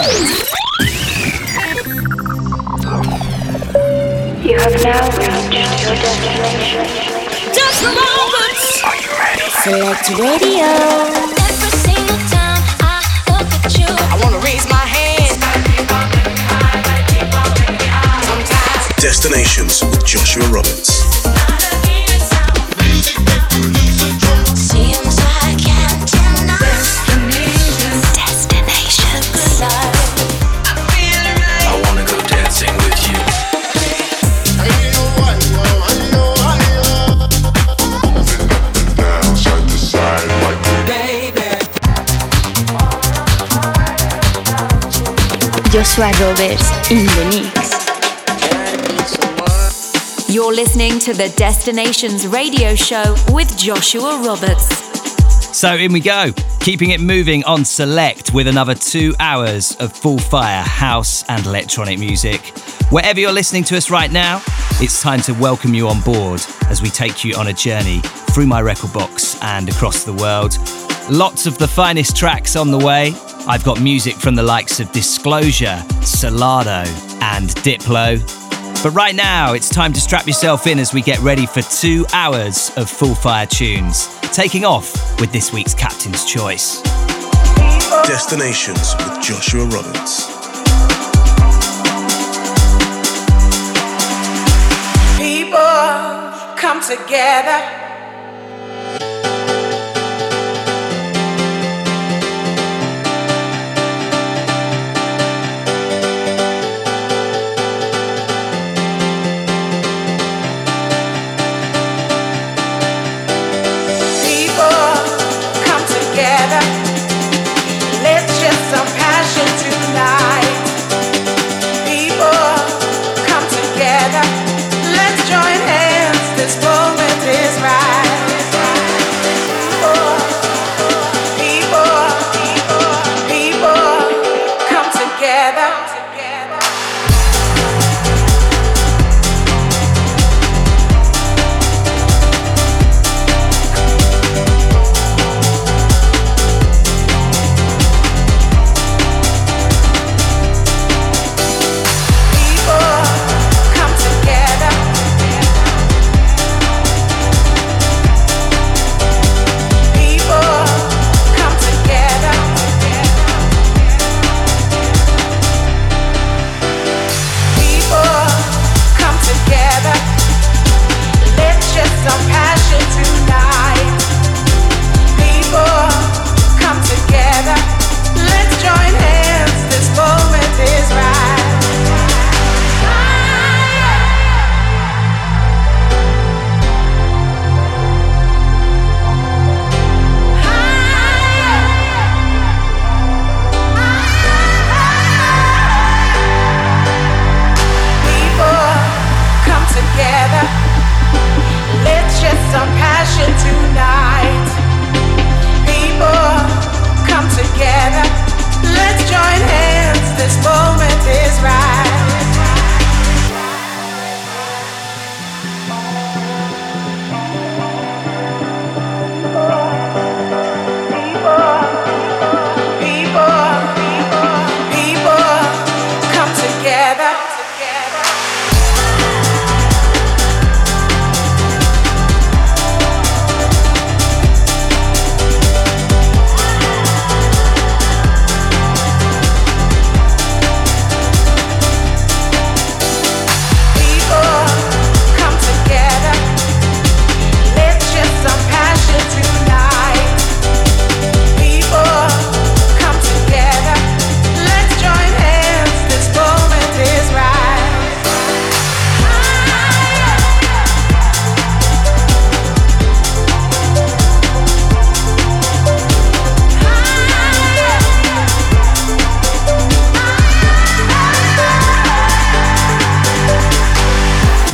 You have now reached your destination. Just the moments. Are you ready? Select Radio. Every single time I look at you, I wanna raise my hand. Destinations with Joshua Roberts. Joshua Roberts in the mix. You're listening to the Destinations Radio Show with Joshua Roberts. So in we go, keeping it moving on Select with another two hours of full fire house and electronic music. Wherever you're listening to us right now, it's time to welcome you on board as we take you on a journey through my record box and across the world. Lots of the finest tracks on the way. I've got music from the likes of Disclosure, Solardo, and Diplo. But right now, it's time to strap yourself in as we get ready for two hours of full fire tunes. Taking off with this week's Captain's Choice. Destinations with Joshua Roberts. people come together.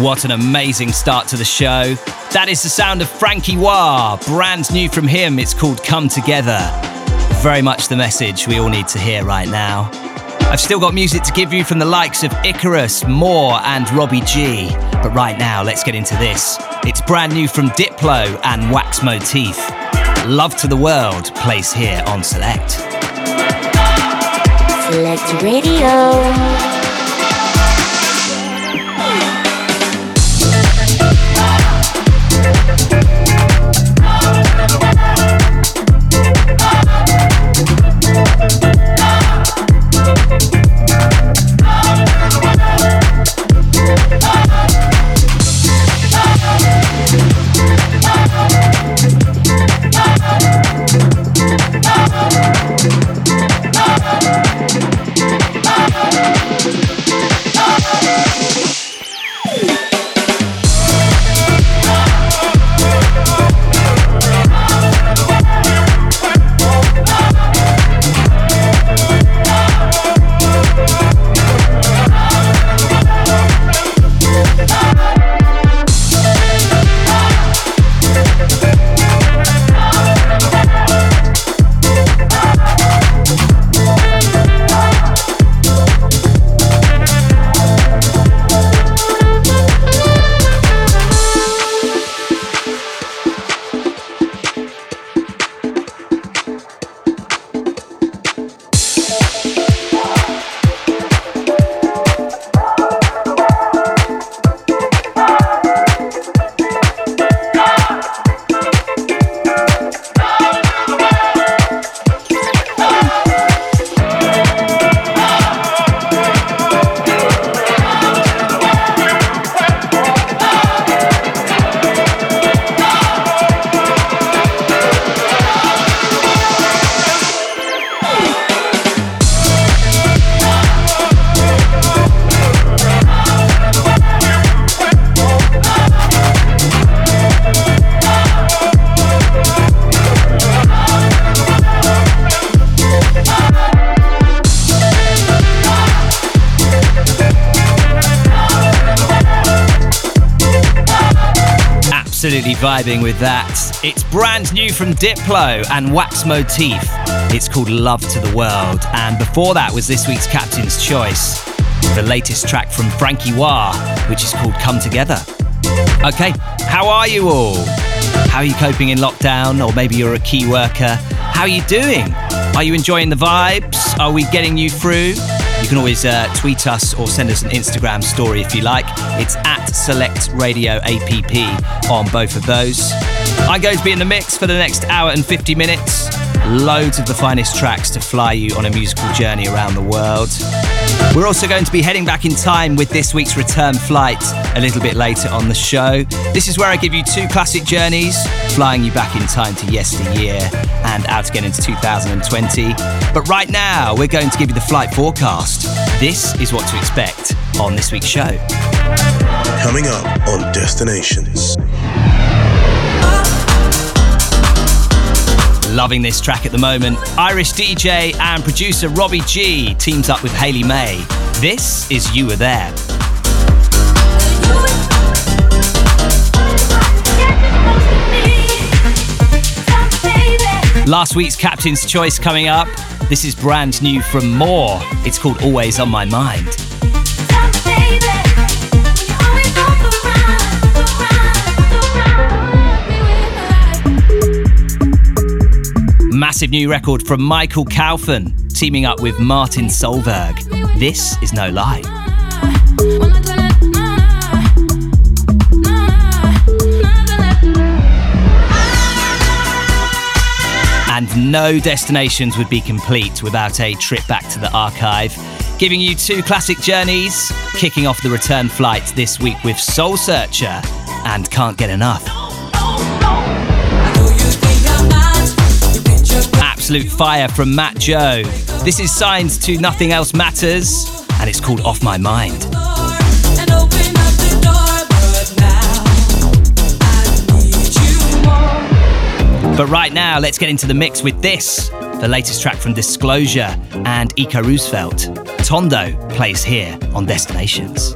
What an amazing start to the show. That is the sound of Franky Wah, brand new from him. It's called Come Together. Very much the message we all need to hear right now. I've still got music to give you from the likes of Icarus, Maur, and Robbie G. But right now, let's get into this. It's brand new from Diplo and Wax Motif. Love to the World plays here on Select. Select Radio. Vibing with that. It's brand new from Diplo and Wax Motif. It's called Love to the World. And before that was this week's Captain's Choice, the latest track from Franky Wah, which is called Come Together. Okay, how are you all? How are you coping in lockdown? Or maybe you're a key worker. How are you doing? Are you enjoying the vibes? Are we getting you through? You can always uh, tweet us or send us an Instagram story if you like. It's at Select Radio APP on both of those. I'm going to be in the mix for the next hour and 50 minutes. Loads of the finest tracks to fly you on a musical journey around the world. We're also going to be heading back in time with this week's return flight a little bit later on the show. This is where I give you two classic journeys, flying you back in time to yesteryear and out again into 2020. But right now, we're going to give you the flight forecast. This is what to expect on this week's show. Coming up on Destinations. Loving this track at the moment. Irish DJ and producer Robbie G teams up with Haley May. This is You Were There. Last week's Captain's Choice coming up. This is brand new from Maur. It's called Always on My Mind. Massive new record from Michael Kaufman, teaming up with Martin Solveig. This is no lie. And no destinations would be complete without a trip back to the archive. Giving you two classic journeys, kicking off the return flight this week with Soul Searcher and Can't Get Enough. Absolute fire from Mat.Joe. This is signed to Nothing Else Matters, and it's called Off My Mind. But right now, let's get into the mix with this the latest track from Disclosure and Eko Roosevelt. Tondo plays here on Destinations.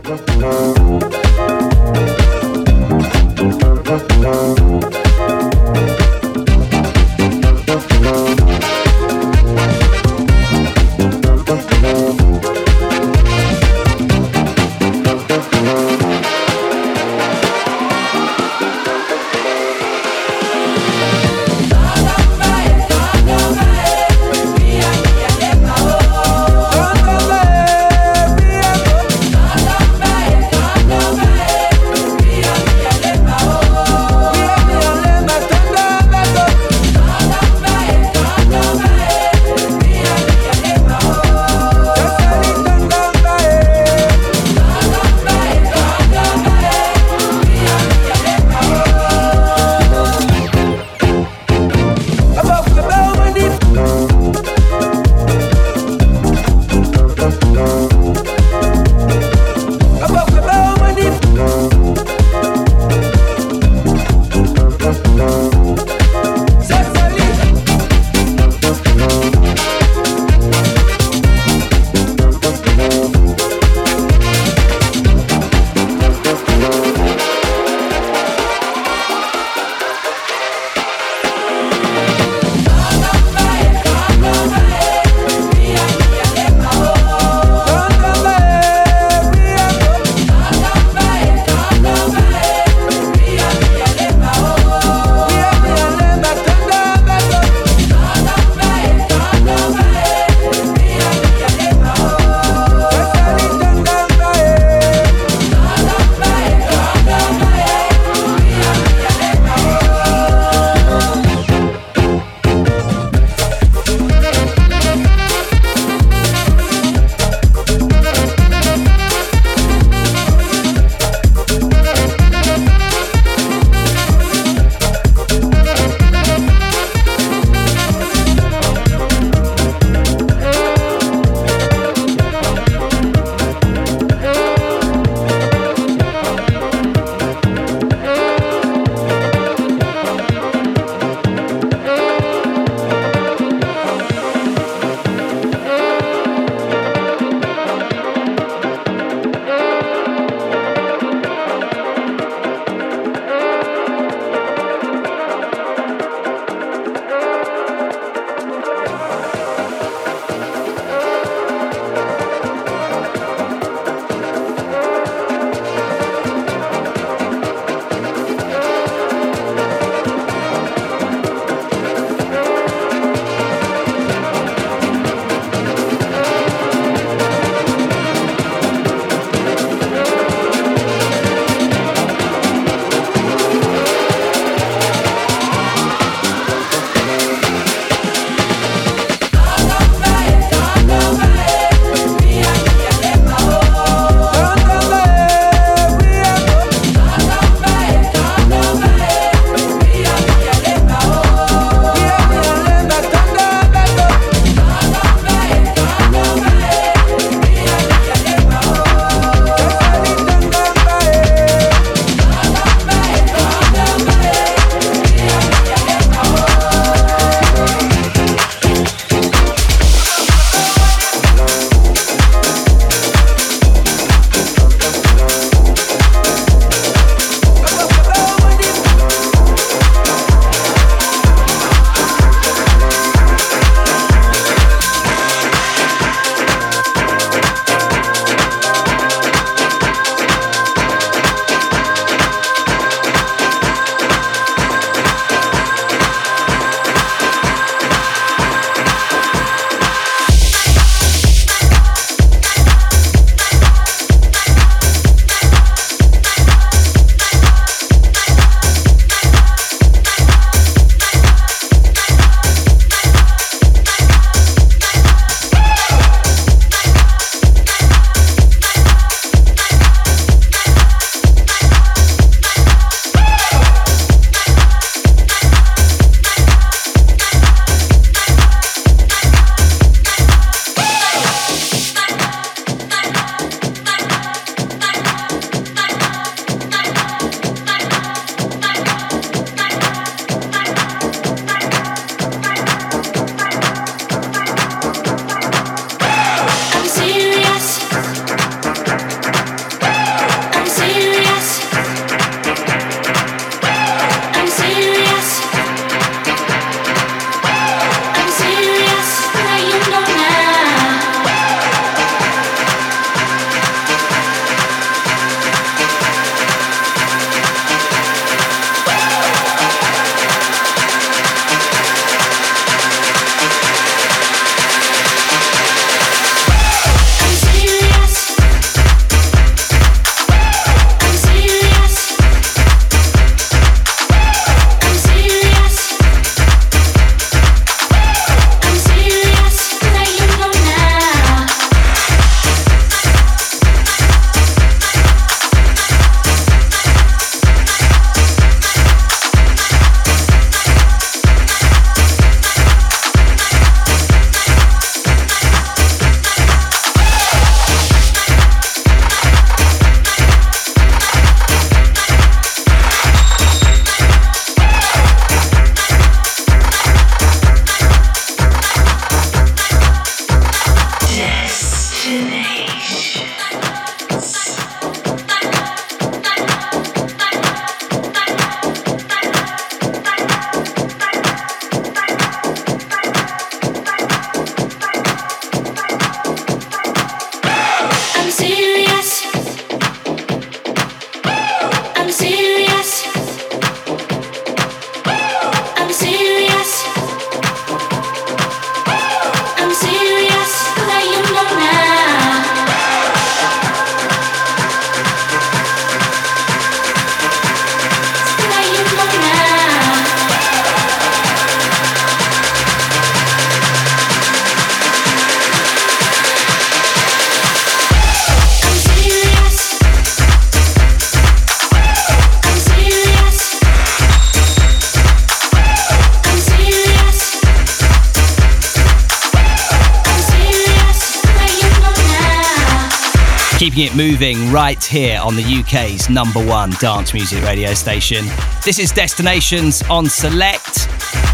Keeping it moving right here on the UK's number one dance music radio station. This is Destinations on Select.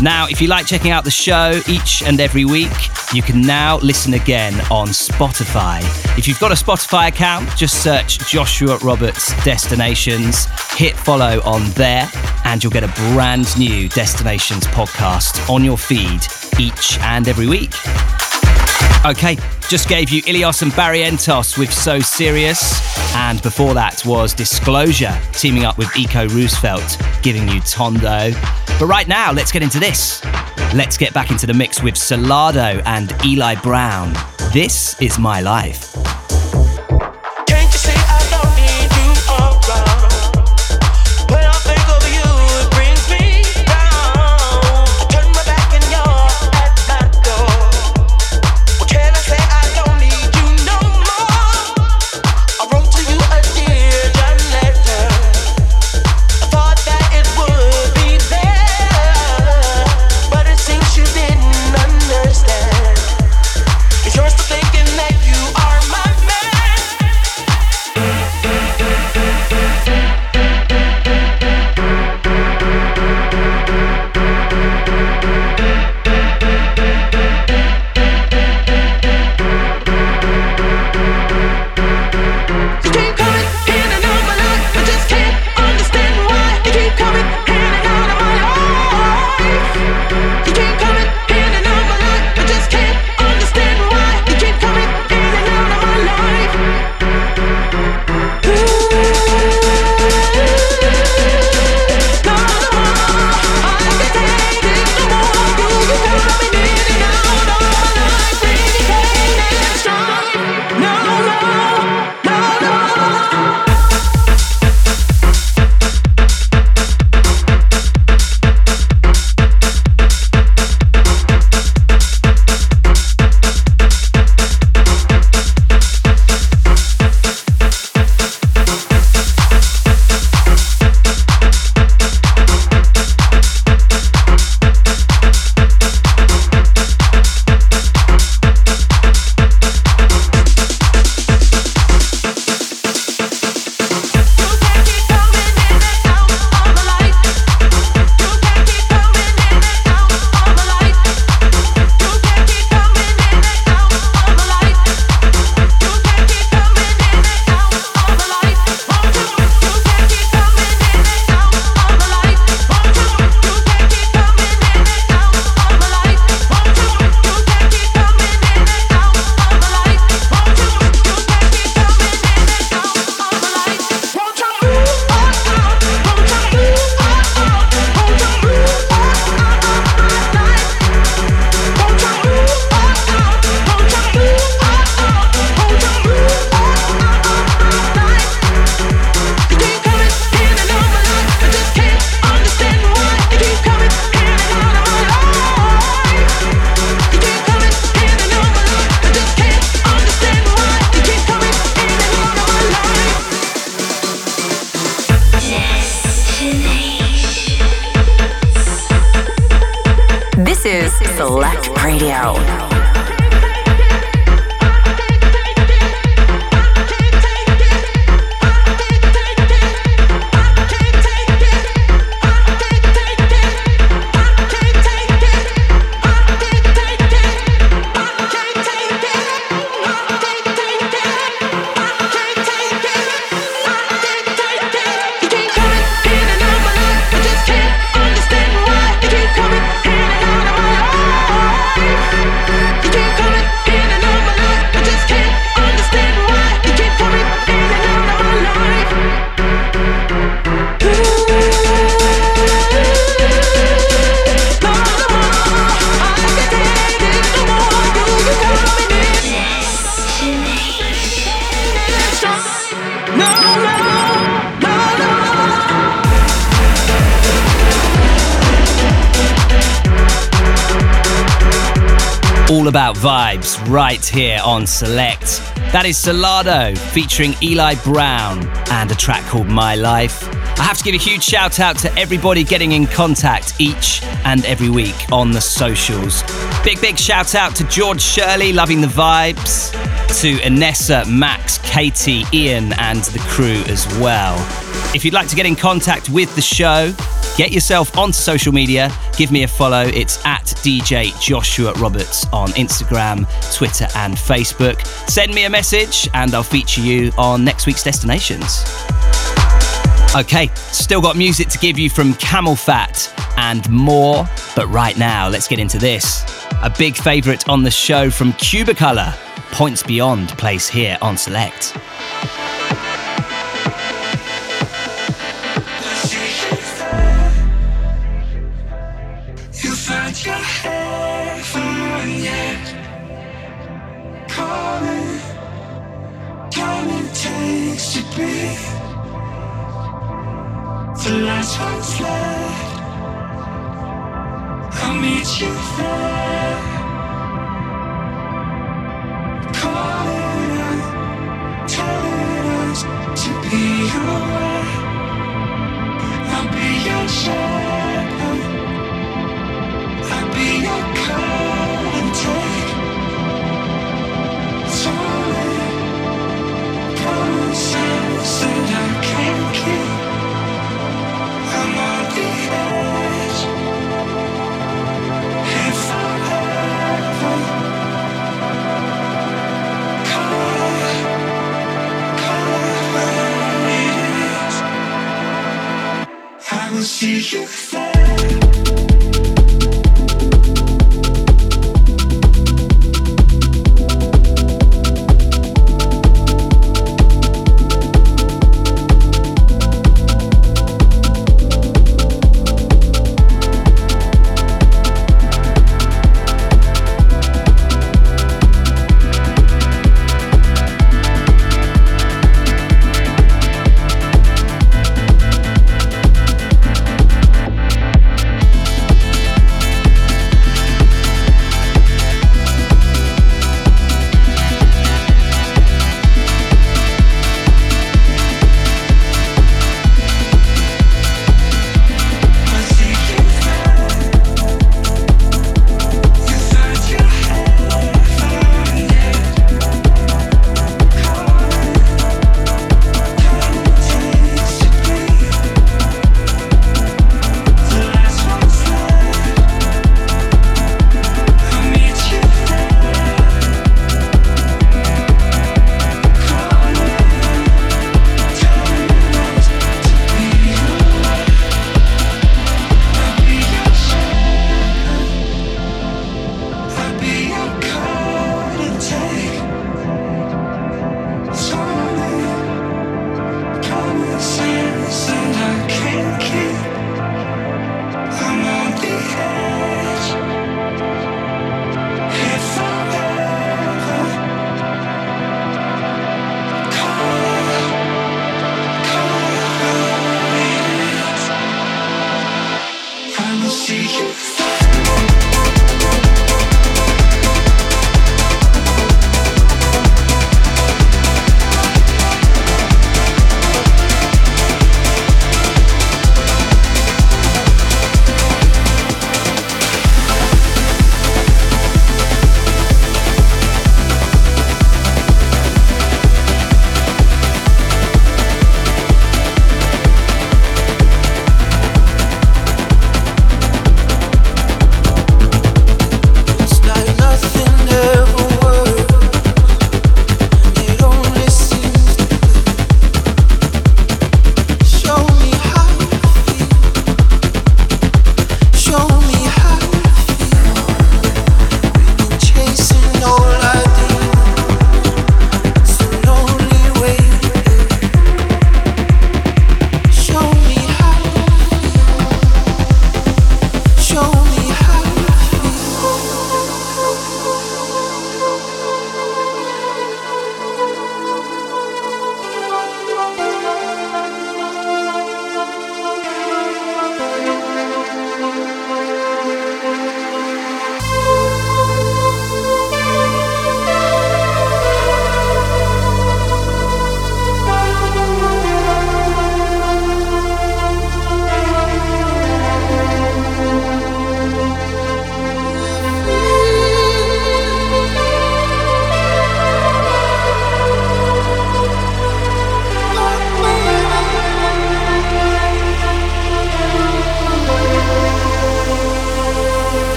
Now, if you like checking out the show each and every week, you can now listen again on Spotify. If you've got a Spotify account, just search Joshua Roberts Destinations, hit follow on there, and you'll get a brand new Destinations podcast on your feed each and every week. Okay, just gave you Illyus and Barrientos with So Serious, and before that was Disclosure teaming up with Eko Roosevelt, giving you Tondo. But right now, let's get into this. Let's get back into the mix with Solardo and Eli Brown. This is my life. Right here on Select. That is Solardo featuring Eli Brown and a track called My Life. I have to give a huge shout out to everybody getting in contact each and every week on the socials. Big, big shout out to George Shirley, loving the vibes. to Anessa, Max, Katie, Ian, and the crew as well. If you'd like to get in contact with the show, get yourself onto social media. Give me a follow. It's DJ Joshua Roberts on Instagram, Twitter, and Facebook. Send me a message, and I'll feature you on next week's destinations. Okay, still got music to give you from CamelPhat and more, but right now, let's get into this. A big favourite on the show from Cubicolor, Points Beyond, plays here on Select.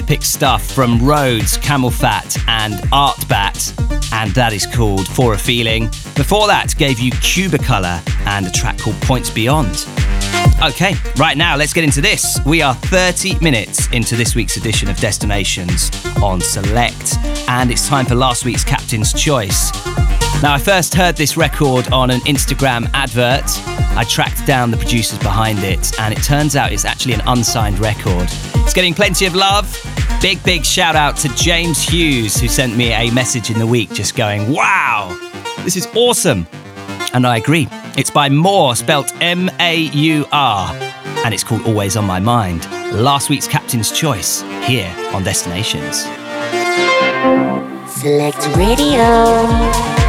Epic stuff from Rhodes, CamelPhat, and Artbat, and that is called For a Feeling. Before that, gave you Cubicolor and a track called Points Beyond. Okay, right now, let's get into this. We are 30 minutes into this week's edition of Destinations on Select, and it's time for last week's Captain's Choice. Now, I first heard this record on an Instagram advert. I tracked down the producers behind it, and it turns out it's actually an unsigned record. It's getting plenty of love. Big, big shout out to James Hughes, who sent me a message in the week just going, Wow, this is awesome. And I agree. It's by Maur, spelt M A U R, and it's called Always on My Mind. Last week's Captain's Choice here on Destinations. Select Radio.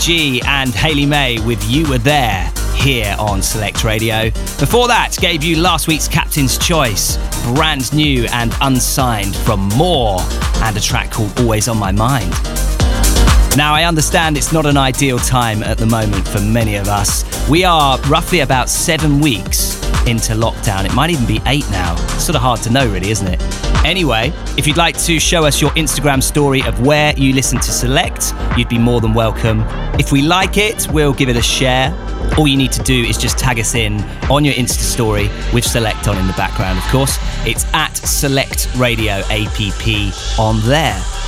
G and Haley May with You Were There here on Select Radio. Before that, gave you last week's Captain's Choice, brand new and unsigned from Maur, and a track called Always on My Mind. Now, I understand it's not an ideal time at the moment for many of us. We are roughly about seven weeks into lockdown. It might even be eight now. It's Sort of hard to know, really, isn't it? Anyway, if you'd like to show us your Instagram story of where you listen to Select, you'd be more than welcome. If we like it, we'll give it a share. All you need to do is just tag us in on your Insta story with Select on in the background, of course. It's at Select Radio APP on there.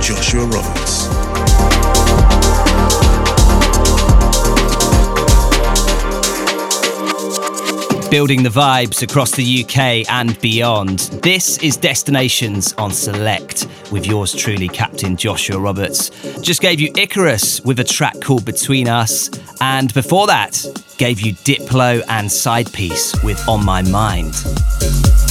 Joshua Roberts. building the vibes across the UK and beyond. This is Destinations on Select with yours truly, Captain Joshua Roberts. Just gave you Icarus with a track called Between Us, and before that, gave you Diplo and SIDEPIECE with On My Mind.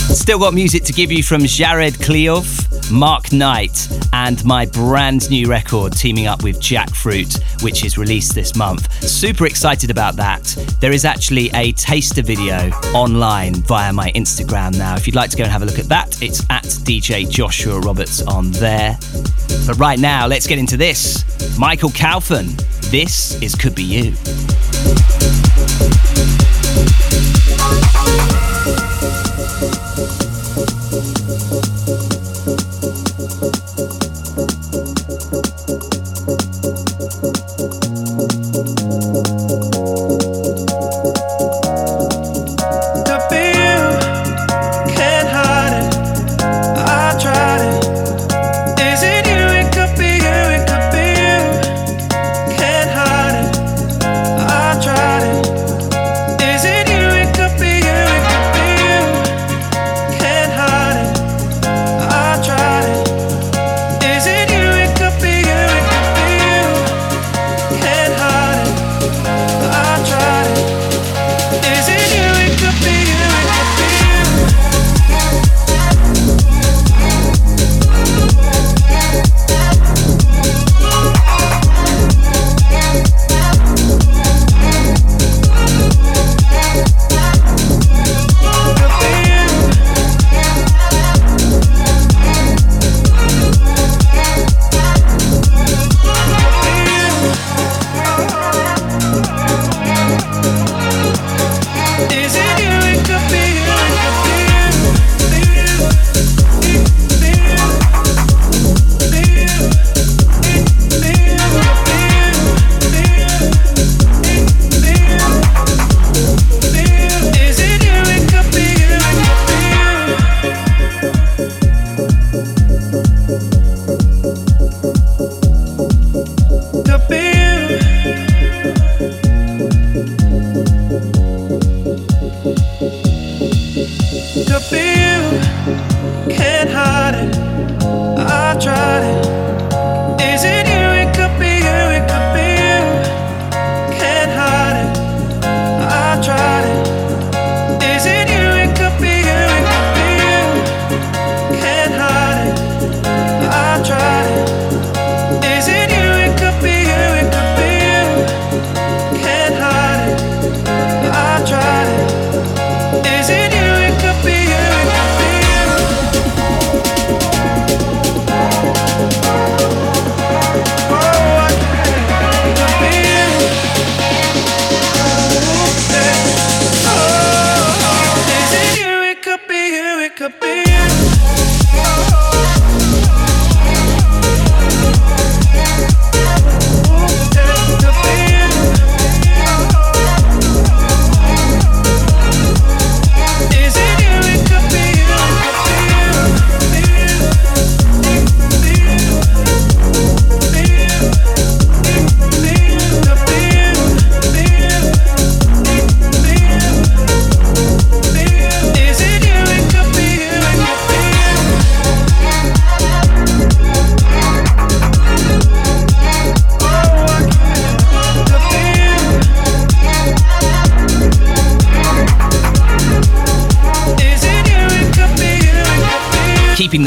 Still got music to give you from Jared Kleoff, Mark Knight, and my brand new record teaming up with Jackfruit, which is released this month. Super excited about that. There is actually a taster video online via my Instagram now. If you'd like to go and have a look at that, it's at DJ Joshua Roberts on there. But right now, let's get into this. Michael Kaufman, this is Could Be You.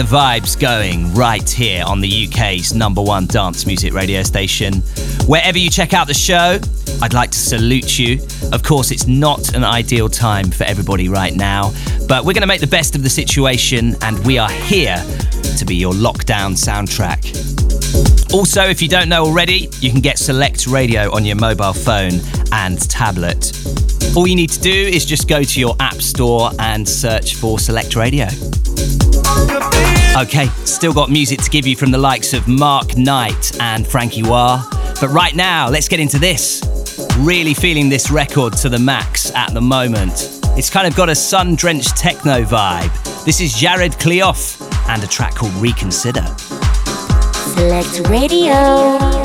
Vibes going right here on the UK's number one dance music radio station. Wherever you check out the show, I'd like to salute you. Of course, it's not an ideal time for everybody right now, but we're going to make the best of the situation, and we are here to be your lockdown soundtrack. Also, if you don't know already, you can get Select Radio on your mobile phone and tablet. All you need to do is just go to your App Store and search for Select Radio. Okay, still got music to give you from the likes of Mark Knight and Franky Wah. But right now, let's get into this. Really feeling this record to the max at the moment. It's kind of got a sun drenched techno vibe. This is Jared Kleoff and a track called Reconsider. Select Radio.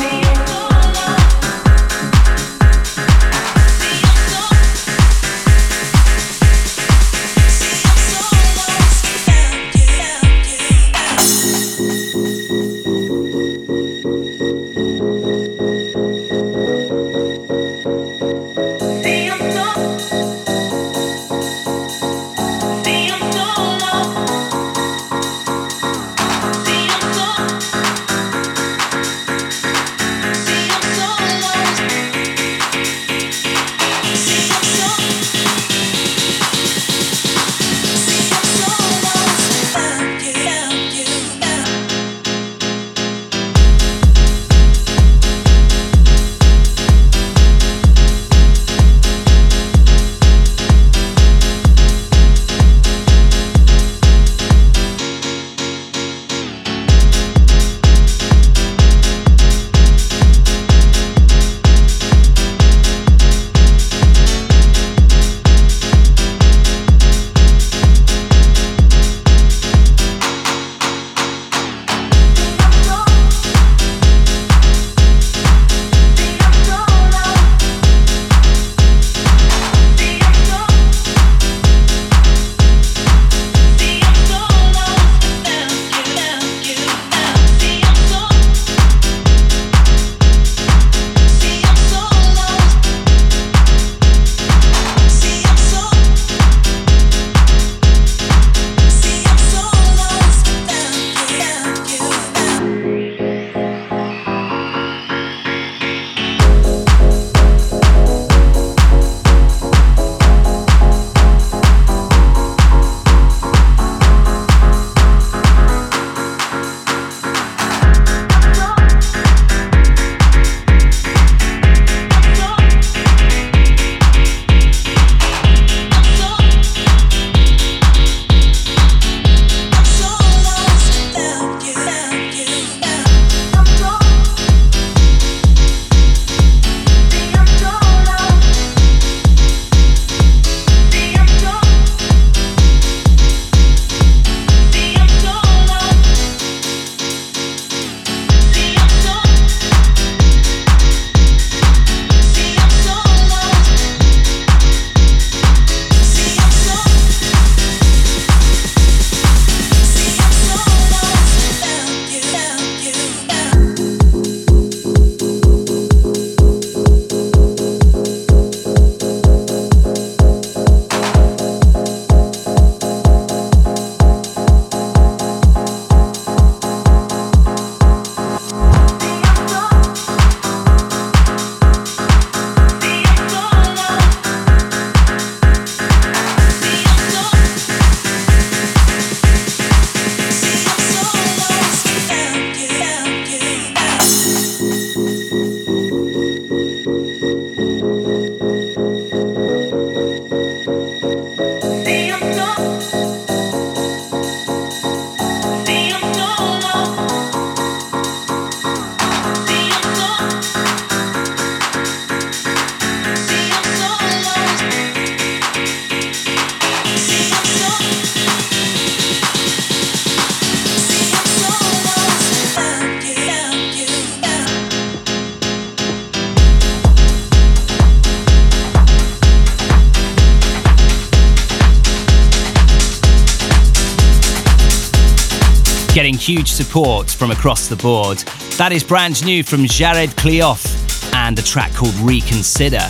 Huge support from across the board. That is brand new from Jared Kleoff and a track called Reconsider.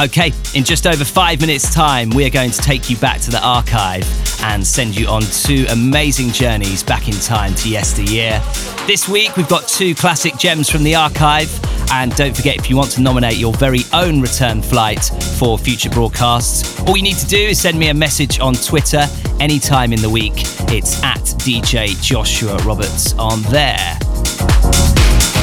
Okay, in just over five minutes' time, we are going to take you back to the archive and send you on two amazing journeys back in time to yesteryear. This week, we've got two classic gems from the archive. And don't forget, if you want to nominate your very own return flight for future broadcasts, all you need to do is send me a message on Twitter anytime in the week. It's at DJ Joshua Roberts on there.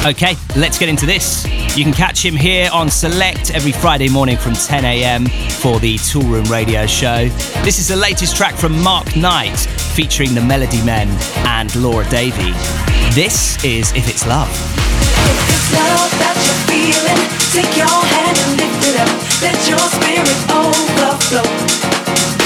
Okay, let's get into this. You can catch him here on Select every Friday morning from 10 a.m. for the Toolroom Radio Show. This is the latest track from Mark Knight featuring the Melody Men and Laura Davey. This is If It's Love. If it's love that you're feeling, take your hand and lift it up. Let your spirit overflow.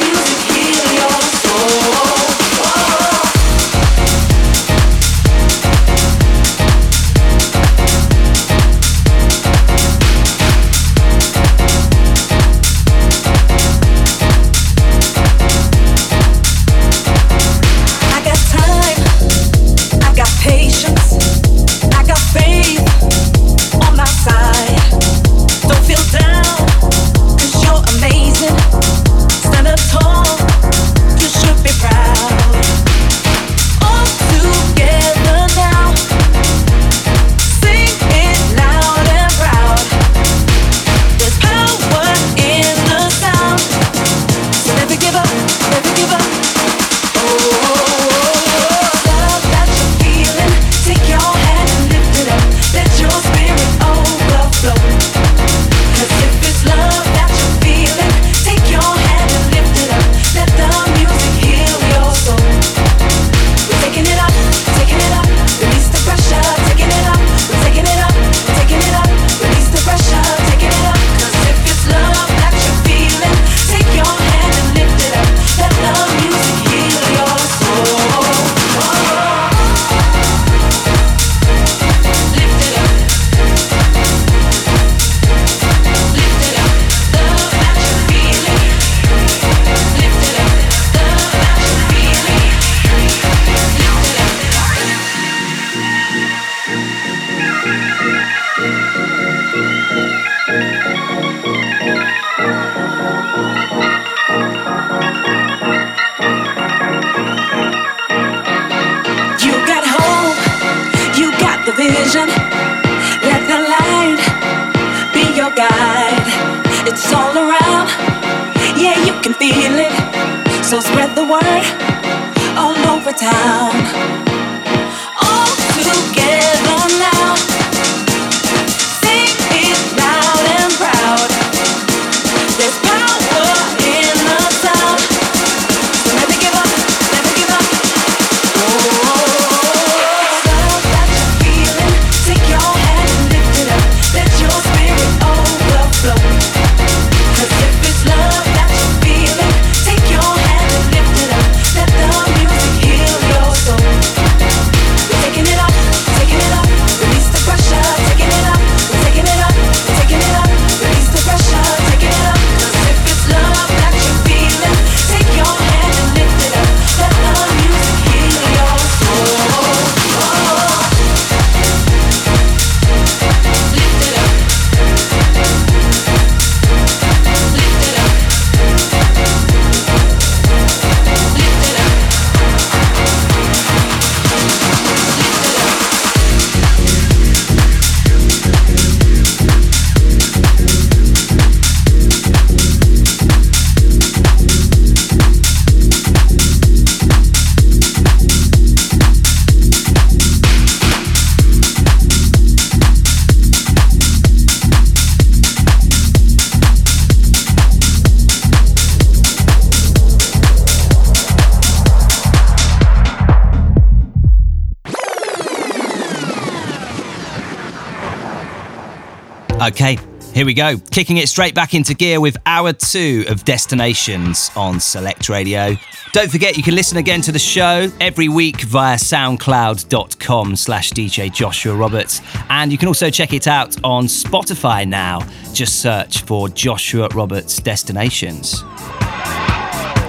Okay, here we go. Kicking it straight back into gear with hour two of Destinations on Select Radio. Don't forget you can listen again to the show every week via soundcloud.com slash DJ Joshua Roberts. And you can also check it out on Spotify now. Just search for Joshua Roberts Destinations.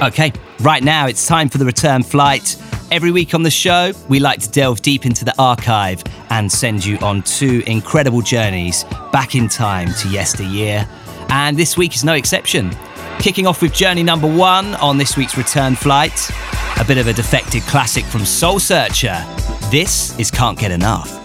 Okay, right now it's time for the return flight. Every week on the show, we like to delve deep into the archive and send you on two incredible journeys back in time to yesteryear. And this week is no exception. Kicking off with journey number one on this week's return flight, a bit of a defected classic from Soul Searcher. This is Can't Get Enough.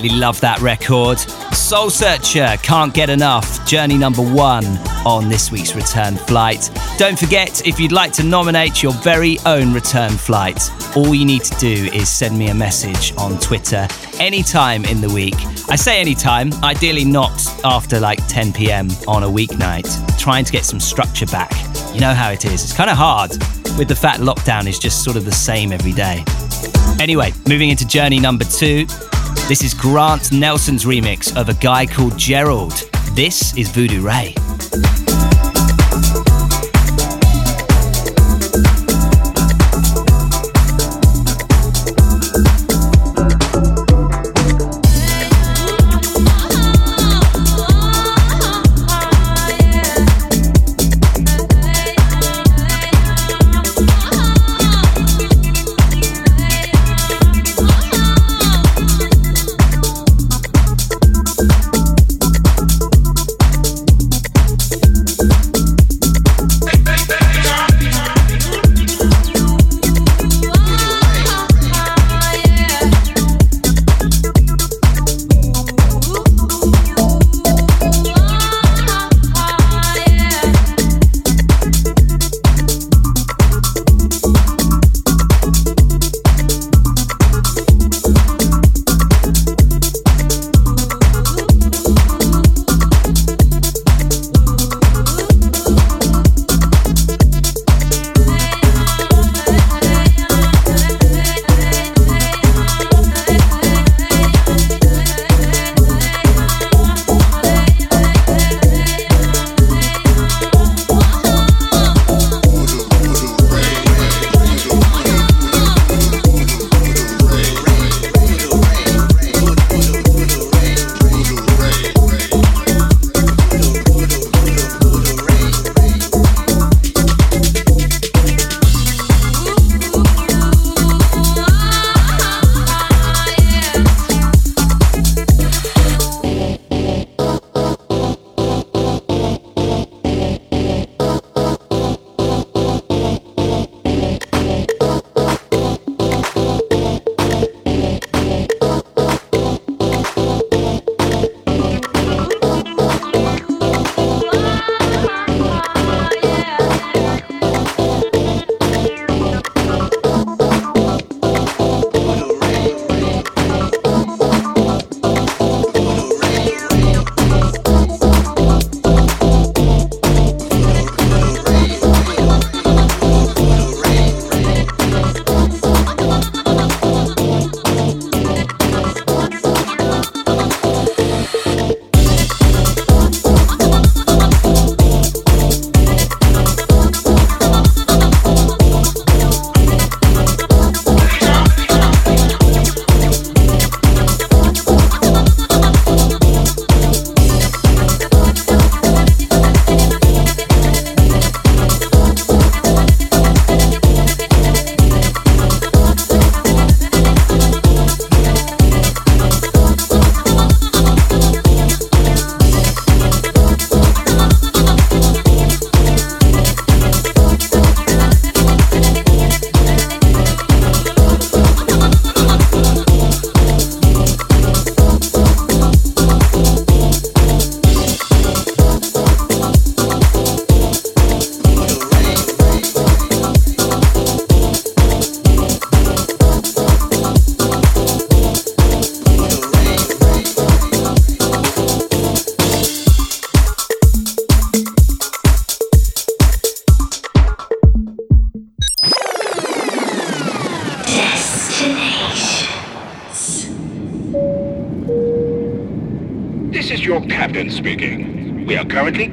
Absolutely love that record. Soul Searcher, Can't Get Enough, journey number one on this week's return flight. Don't forget, if you'd like to nominate your very own return flight, all you need to do is send me a message on Twitter anytime in the week. I say anytime, ideally not after like 10 pm on a weeknight, trying to get some structure back. You know how it is, it's kind of hard with the fact lockdown is just sort of the same every day. Anyway, moving into journey number two. This is Grant Nelson's remix of a guy called Gerald. This is Voodoo Ray.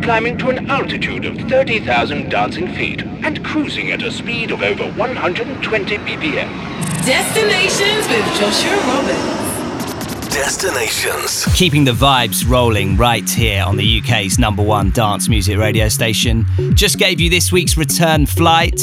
Climbing to an altitude of 30,000 dancing feet and cruising at a speed of over 120 BPM. Destinations with Joshua Roberts. Destinations. Keeping the vibes rolling right here on the UK's number one dance music radio station. Just gave you this week's return flight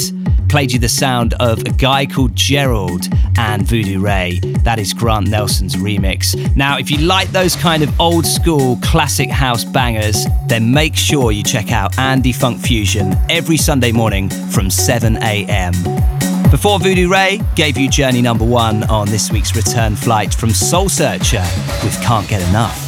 played you the sound of a guy called Gerald and Voodoo Ray. That is Grant Nelson's remix. Now, if you like those kind of old school classic house bangers, then make sure you check out Andy Funk Fusion every Sunday morning from 7 a.m. Before Voodoo Ray gave you journey number one on this week's return flight from Soul Searcher with Can't Get Enough.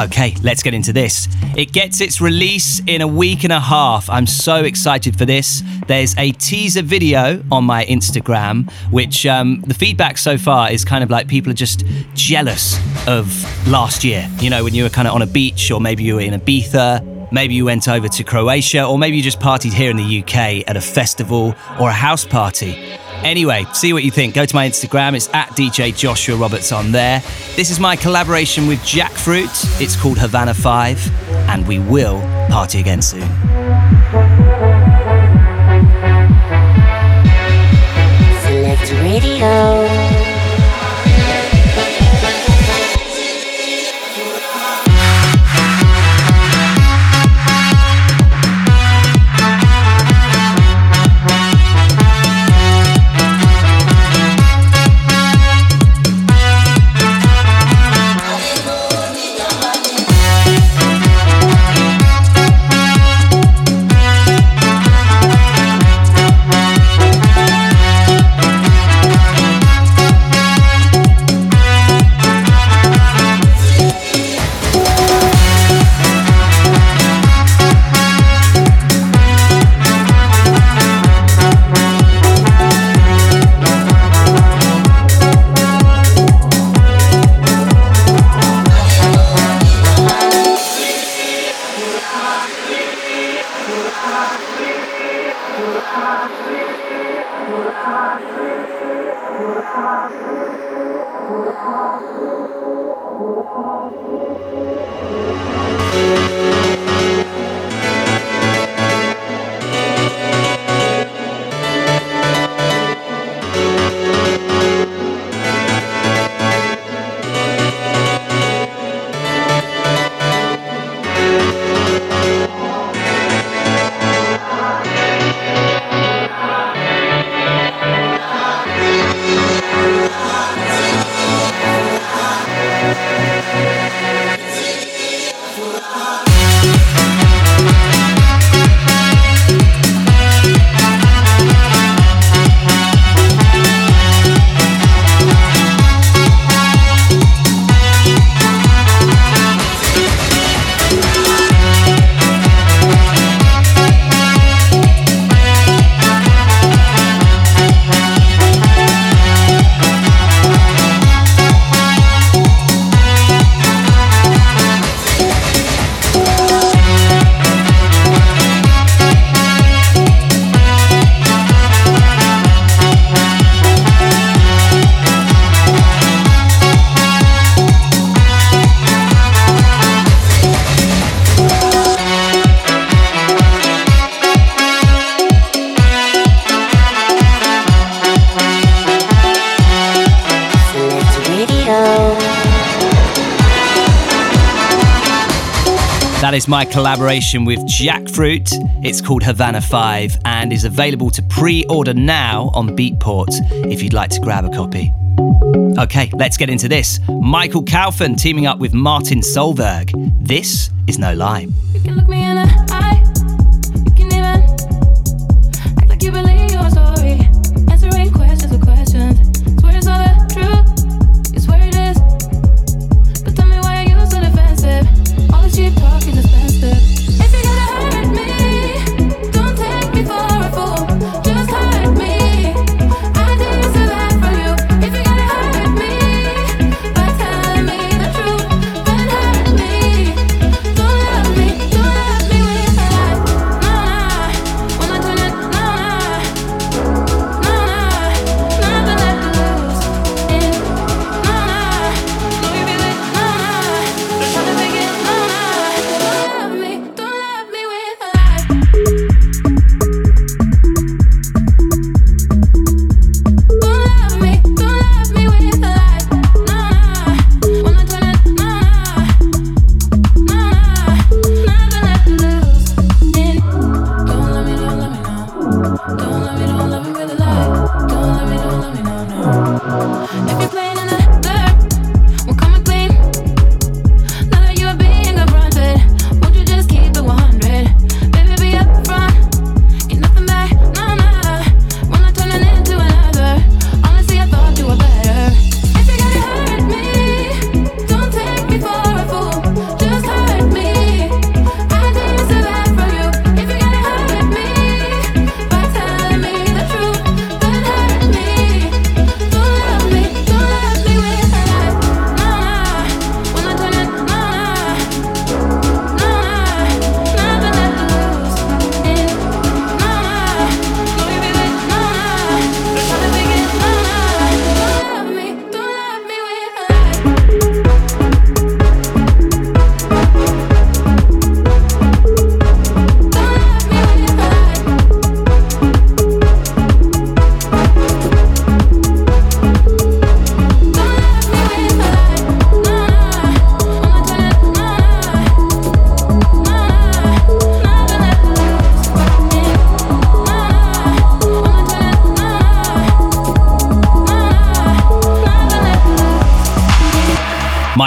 Okay, let's get into this. It gets its release in a week and a half. I'm so excited for this. There's a teaser video on my Instagram, which um, the feedback so far is kind of like people are just jealous of last year. You know, when you were kind of on a beach, or maybe you were in Ibiza, maybe you went over to Croatia, or maybe you just partied here in the UK at a festival or a house party. Anyway, see what you think. Go to my Instagram. It's at DJ Joshua Roberts on there. This is my collaboration with Jackfruit. It's called Havana 5, and we will party again soon. Radio. Is my collaboration with Jackfruit. It's called Havana 5 and is available to pre order now on Beatport if you'd like to grab a copy. Okay, let's get into this. Michael Kaufman teaming up with Martin Solberg. This is No Lie.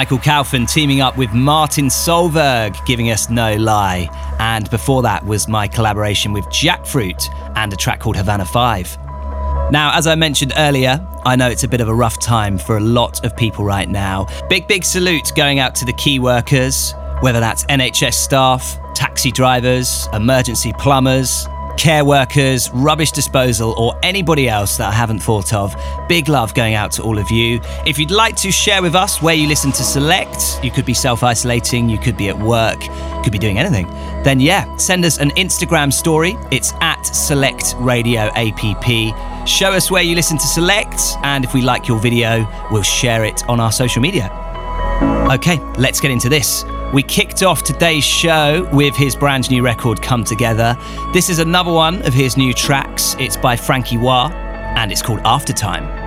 Michael Kaufman teaming up with Martin Solberg, giving us No Lie. And before that was my collaboration with Jackfruit and a track called Havana 5. Now, as I mentioned earlier, I know it's a bit of a rough time for a lot of people right now. Big, big salute going out to the key workers, whether that's NHS staff, taxi drivers, emergency plumbers, care workers, rubbish disposal, or anybody else that I haven't thought of. Big love going out to all of you. If you'd like to share with us where you listen to Select, you could be self isolating, you could be at work, could be doing anything, then yeah, send us an Instagram story. It's at Select Radio APP. Show us where you listen to Select, and if we like your video, we'll share it on our social media. Okay, let's get into this. We kicked off today's show with his brand new record, Come Together. This is another one of his new tracks. It's by Franky Wah, and it's called Aftertime.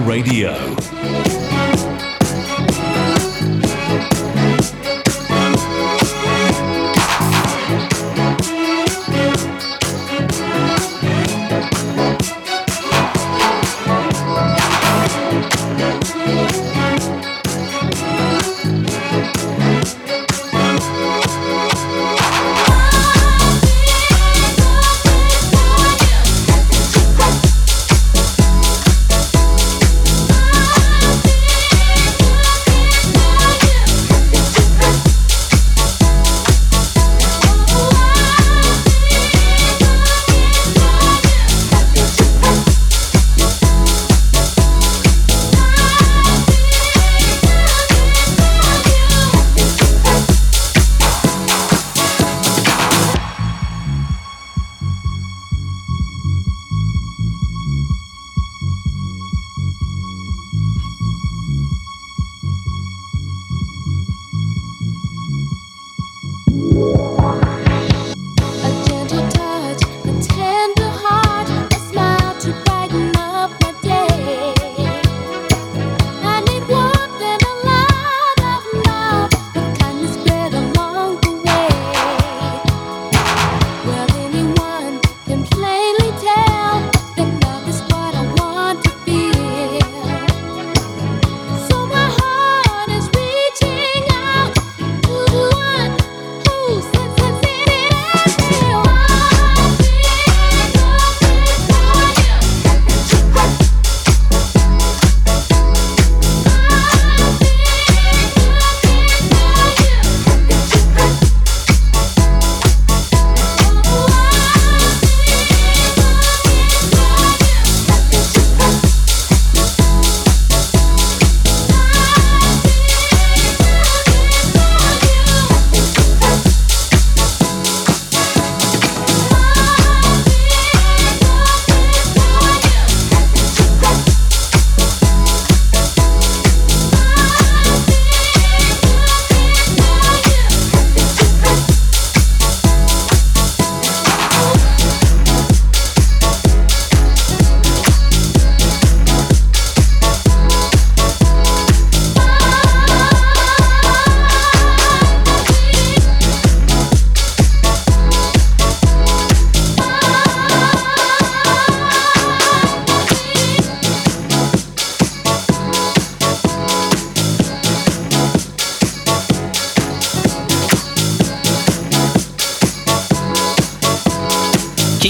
Radio.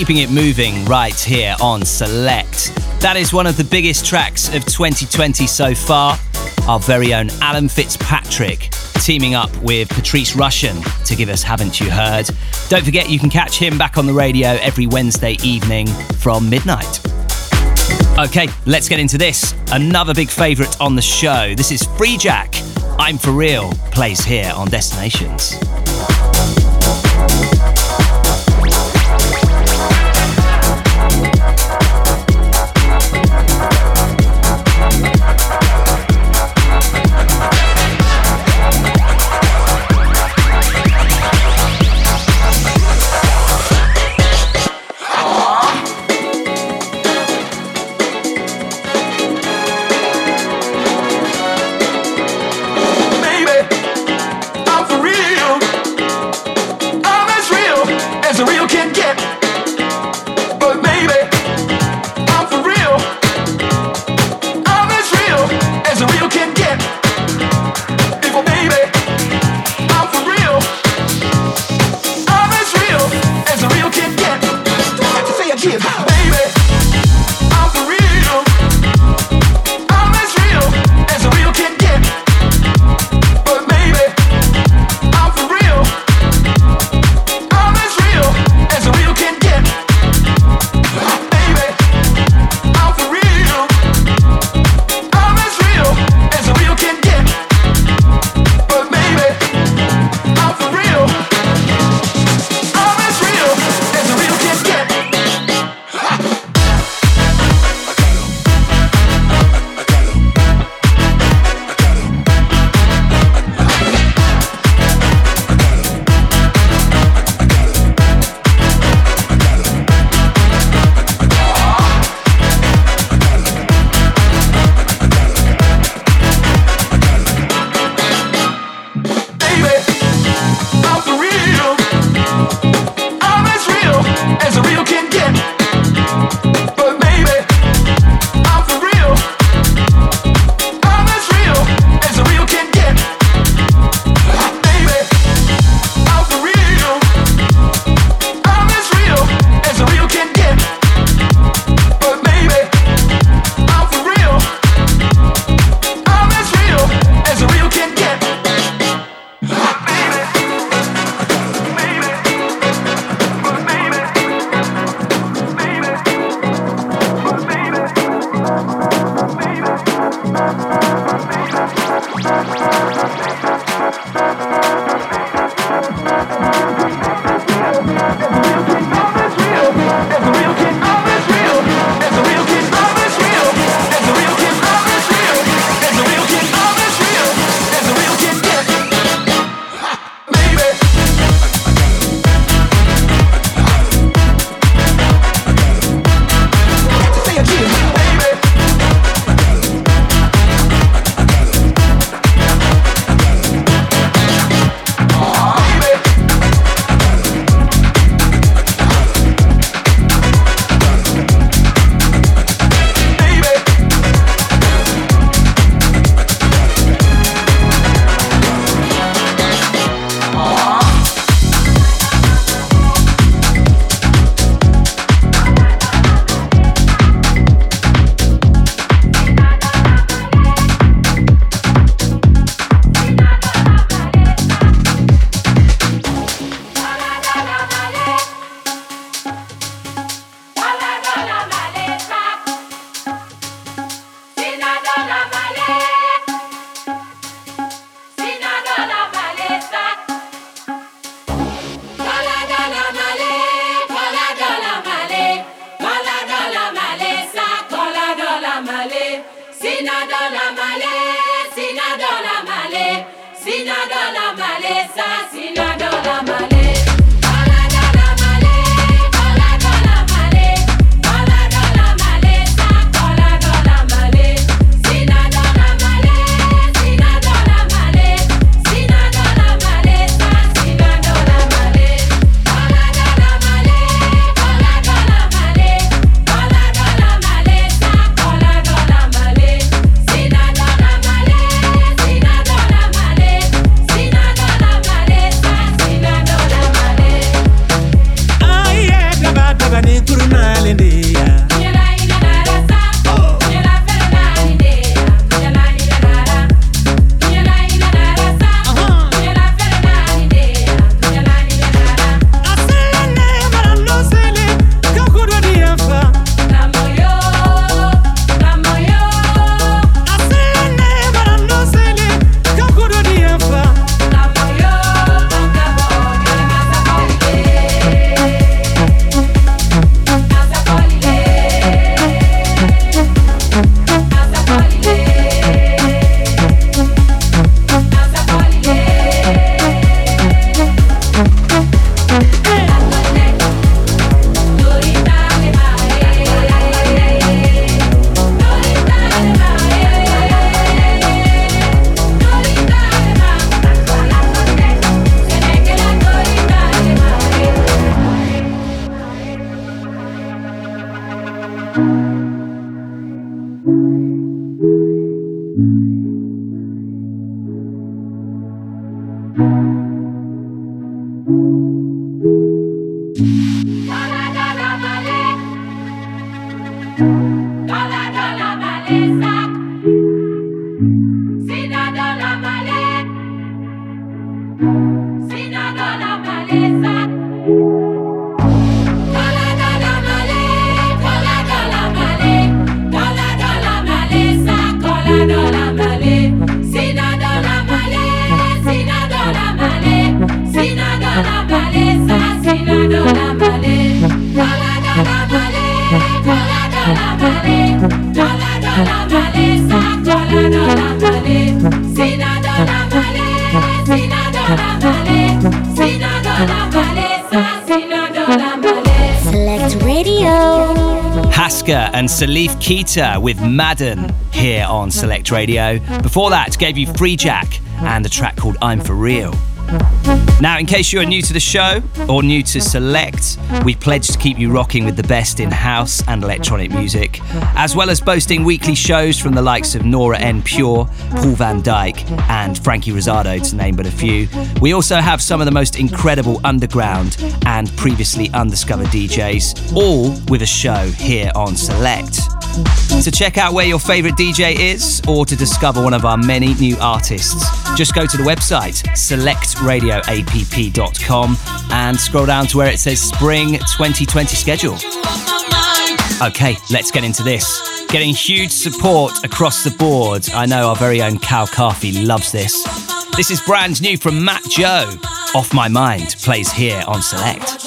Keeping it moving right here on Select. That is one of the biggest tracks of 2020 so far. Our very own Alan Fitzpatrick teaming up with Patrice Rushen to give us Haven't You Heard. Don't forget you can catch him back on the radio every Wednesday evening from midnight. Okay, let's get into this. Another big favourite on the show. This is Free Jack. I'm for real, plays here on Destinations. Salif Keita with Madden here on Select Radio. Before that, gave you Free Jack and a track called I'm For Real. Now, in case you are new to the show or new to Select, we pledge to keep you rocking with the best in house and electronic music, as well as boasting weekly shows from the likes of Nora En Pure, Paul van Dyk, and Franky Rizardo, to name but a few. We also have some of the most incredible underground and previously undiscovered DJs, all with a show here on Select. To check out where your favorite DJ is or to discover one of our many new artists, just go to the website selectradioapp.com and scroll down to where it says Spring 2020 schedule. Okay, let's get into this. Getting huge support across the board. I know our very own Cal Carfy loves this. This is brand new from Mat.Joe. Off My Mind plays here on Select.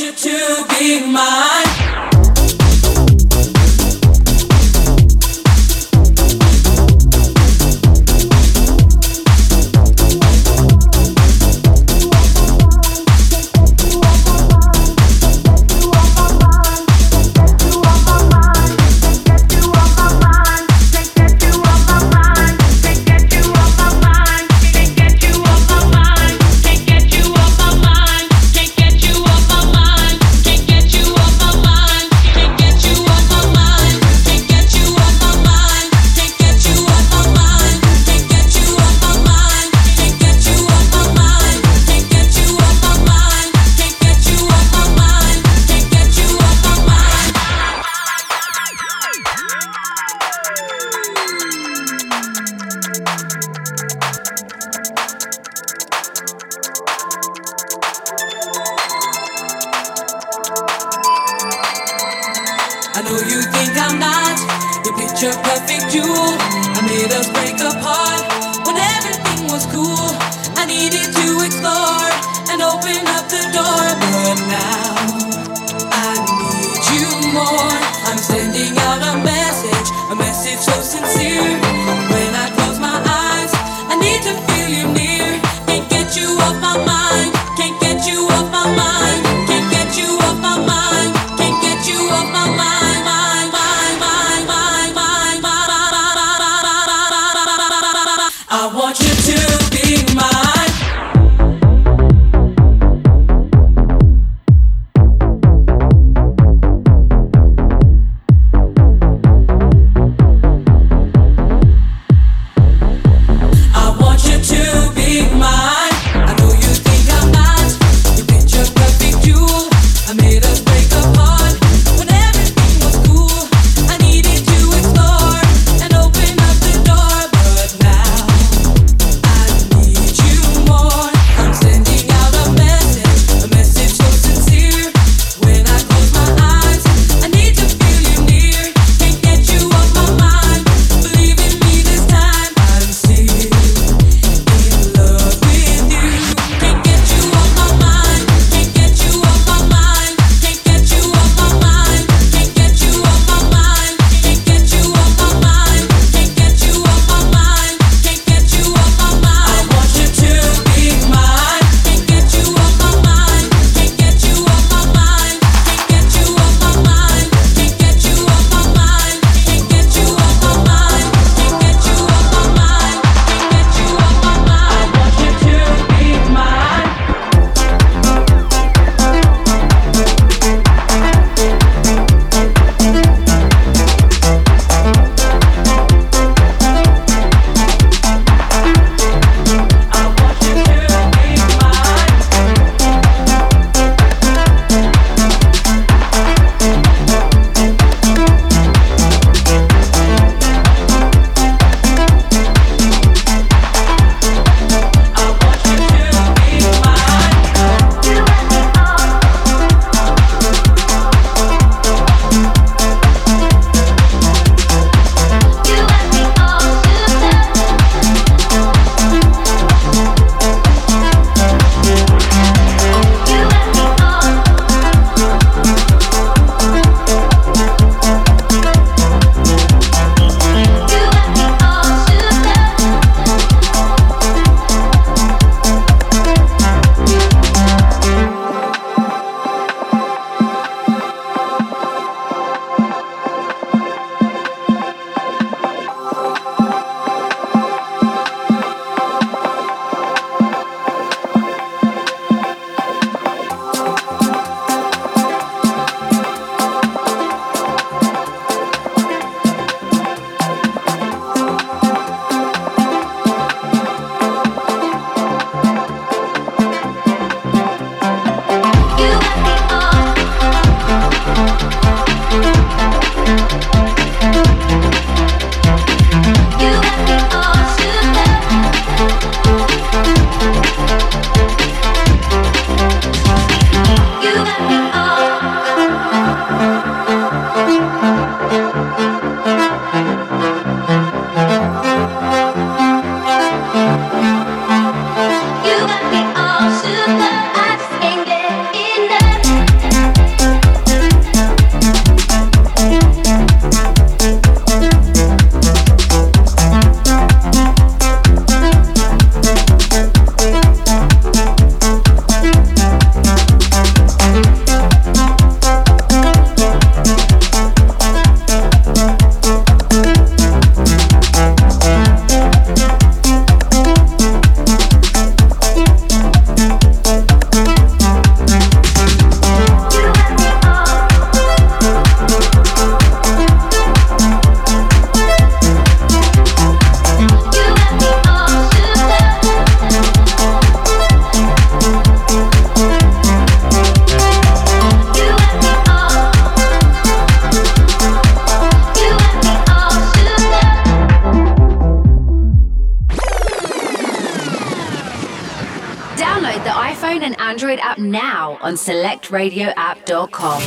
selectradioapp.com.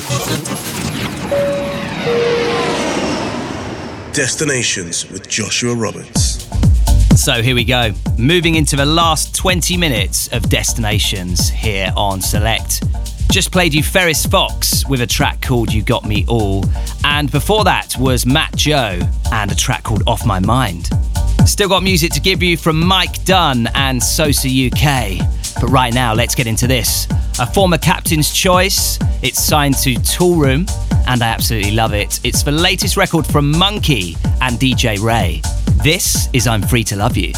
Destinations with Joshua Roberts. So here we go. Moving into the last 20 minutes of Destinations here on Select. Just played you Ferris Fox with a track called You Got Me All. And before that was Mat.Joe and a track called Off My Mind. Still got music to give you from Mike Dunn and Sosa UK. But right now, let's get into this. A former captain's choice. It's signed to Toolroom, and I absolutely love it. It's the latest record from Monkey and DJ Ray. This is I'm Free to Love You.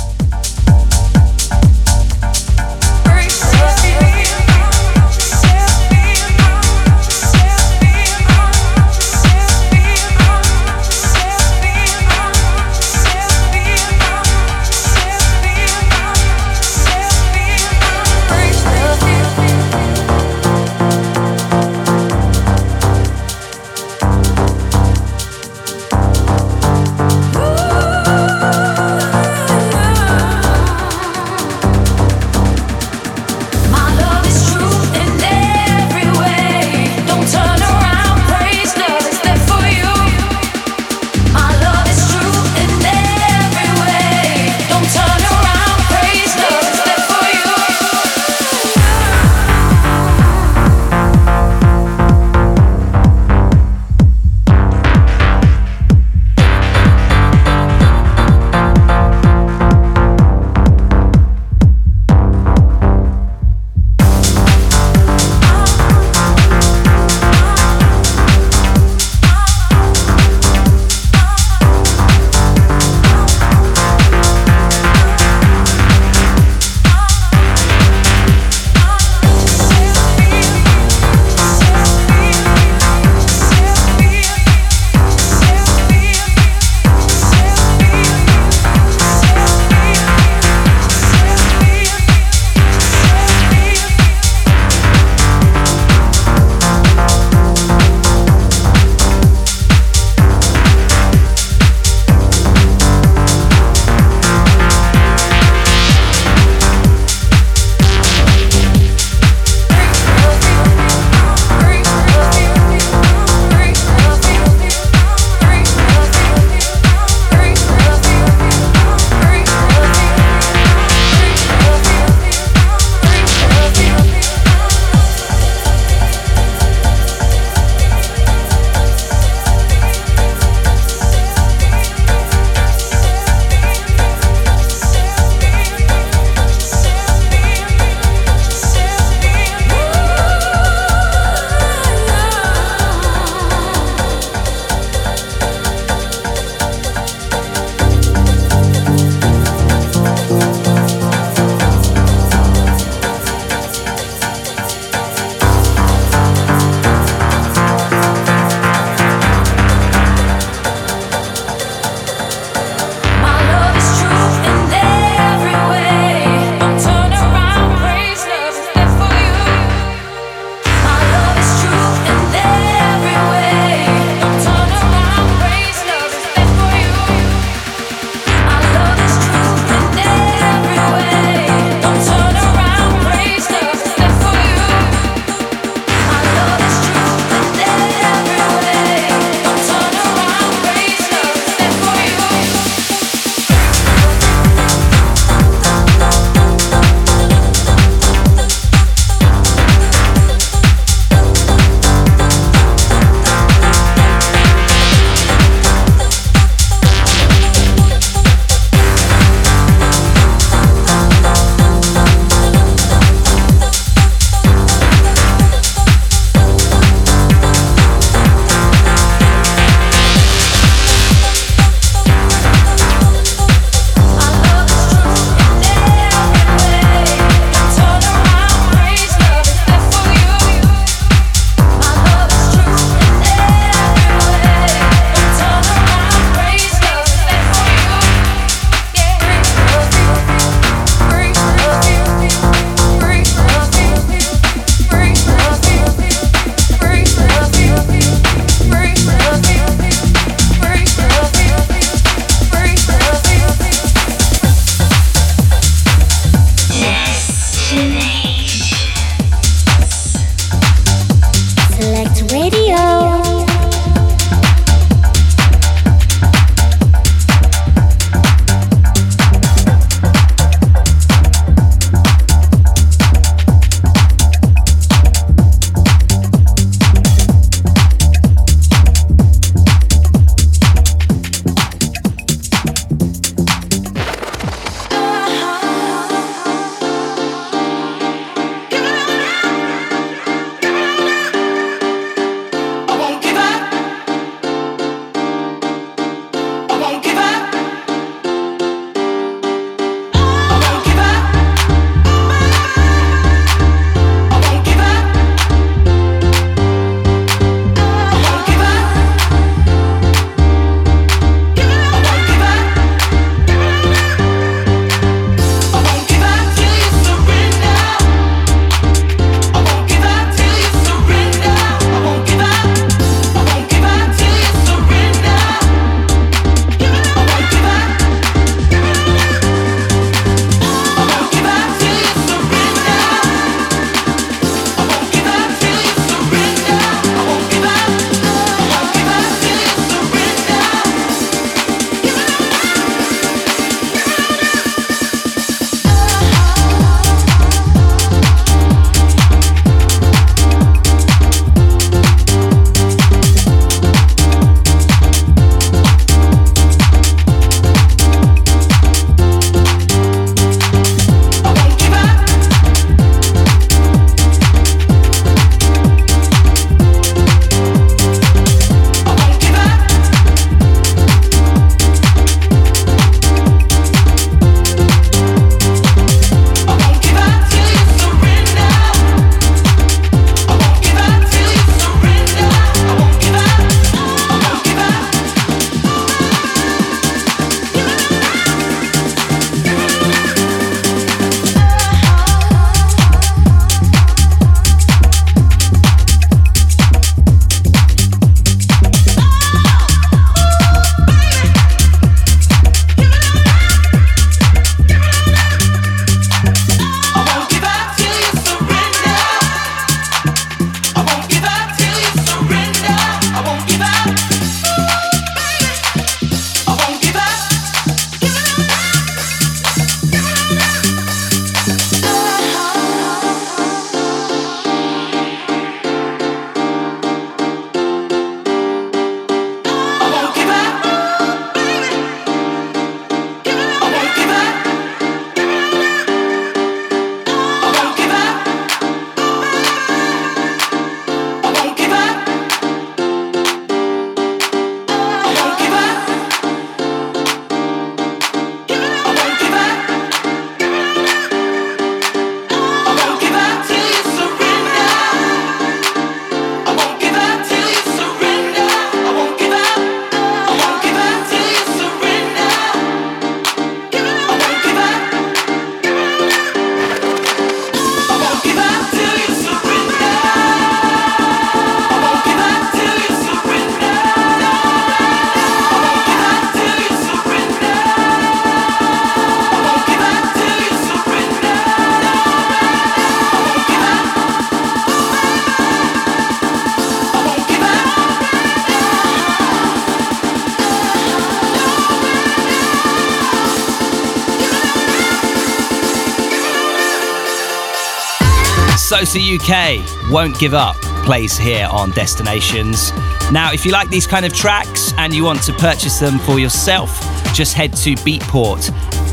CUK Won't Give Up plays here on Destinations. Now, if you like these kind of tracks and you want to purchase them for yourself, just head to Beatport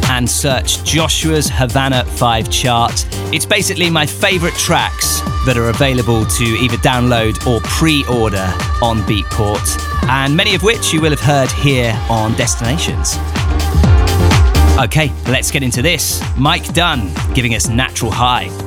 and search Joshua's Havana 5 chart. It's basically my favorite tracks that are available to either download or pre order on Beatport, and many of which you will have heard here on Destinations. Okay, let's get into this. Mike Dunn giving us Natural High.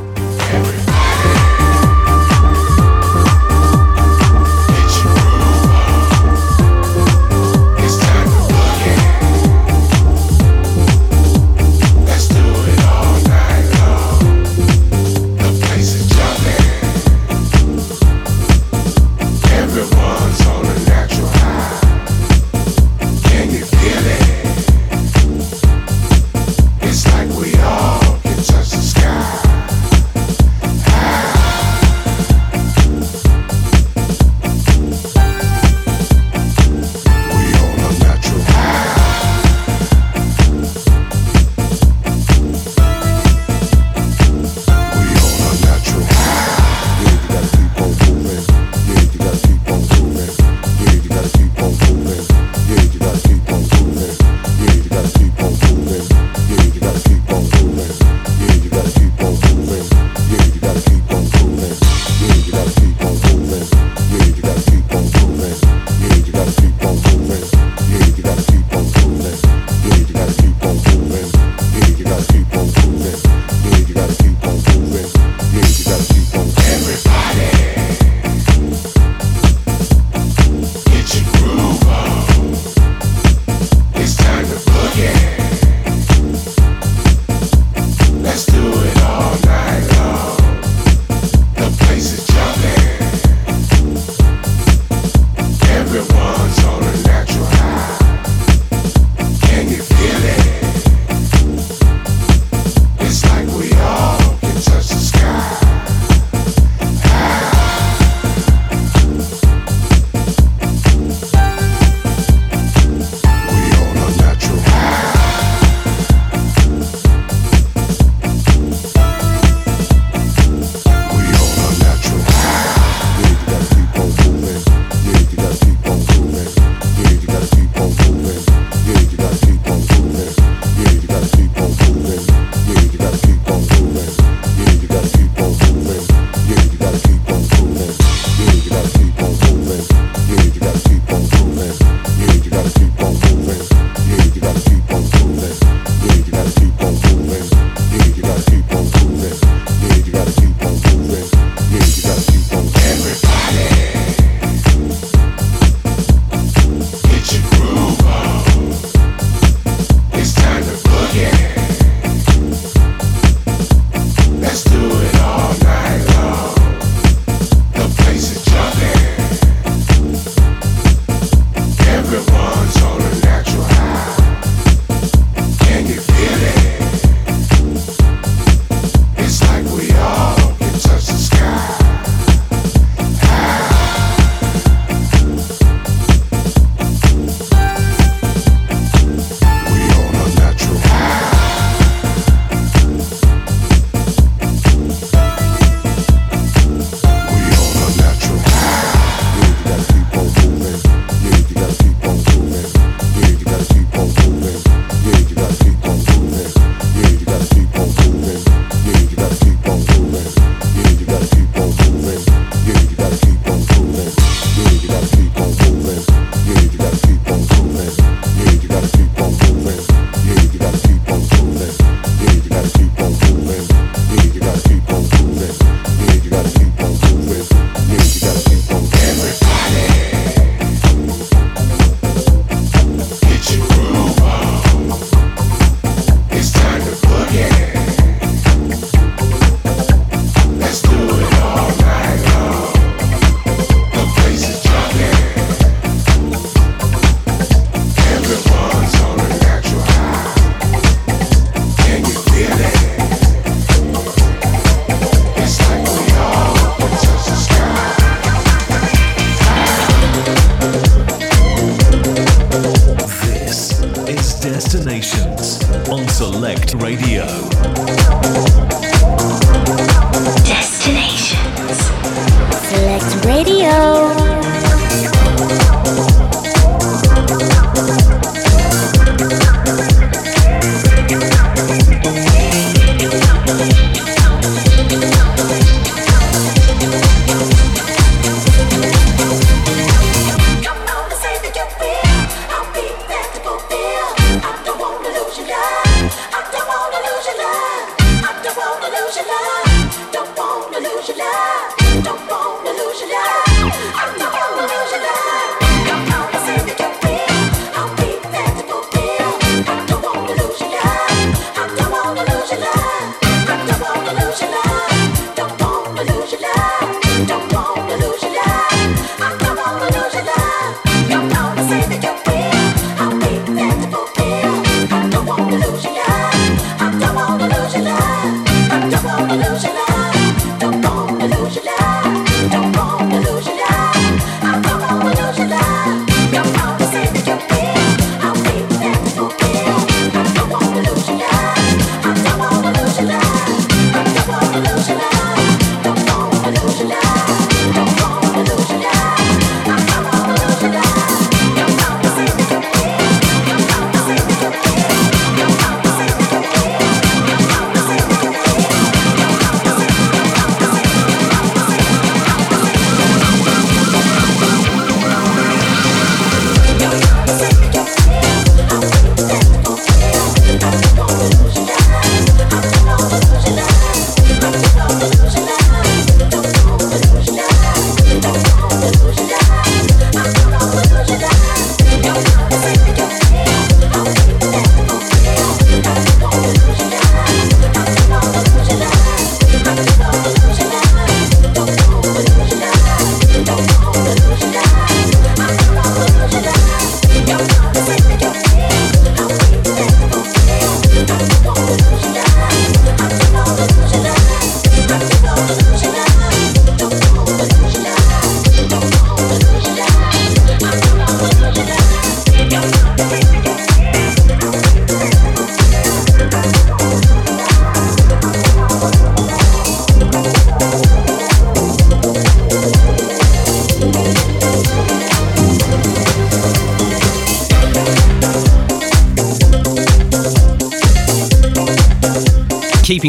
Select Radio.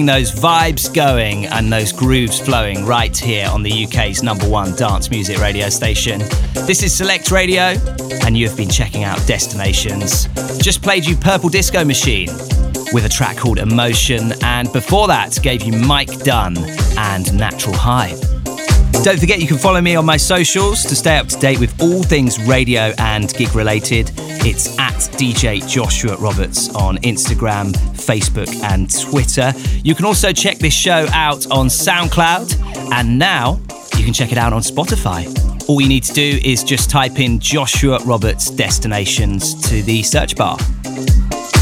Those vibes going and those grooves flowing right here on the UK's number one dance music radio station. This is Select Radio, and you have been checking out Destinations. Just played you Purple Disco Machine with a track called Emotion, and before that, gave you Mike Dunn and Natural High. Don't forget you can follow me on my socials to stay up to date with all things radio and gig related. It's at DJ Joshua Roberts on Instagram, Facebook, and Twitter. You can also check this show out on SoundCloud, and now you can check it out on Spotify. All you need to do is just type in Joshua Roberts Destinations to the search bar.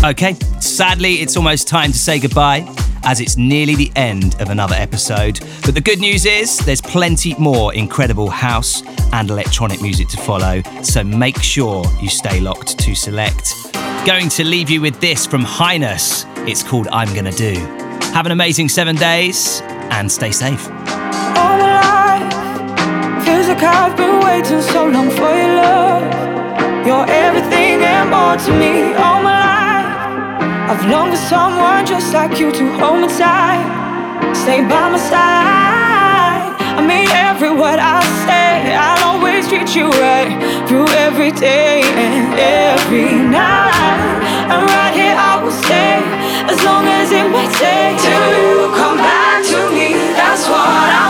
Okay, sadly, it's almost time to say goodbye as it's nearly the end of another episode. But the good news is there's plenty more incredible house and electronic music to follow, so make sure you stay locked to select. Going to leave you with this from Highness. It's called I'm Gonna Do. Have an amazing seven days and stay safe. All my life feels like I've been waiting so long for your love. You're everything and more to me. All my life. I've longed for someone just like you to hold me tight, stay by my side. I mean every word I say, I'll always treat you right through every day and every night. And right here I will stay as long as it may take till you come back to me. That's what I'm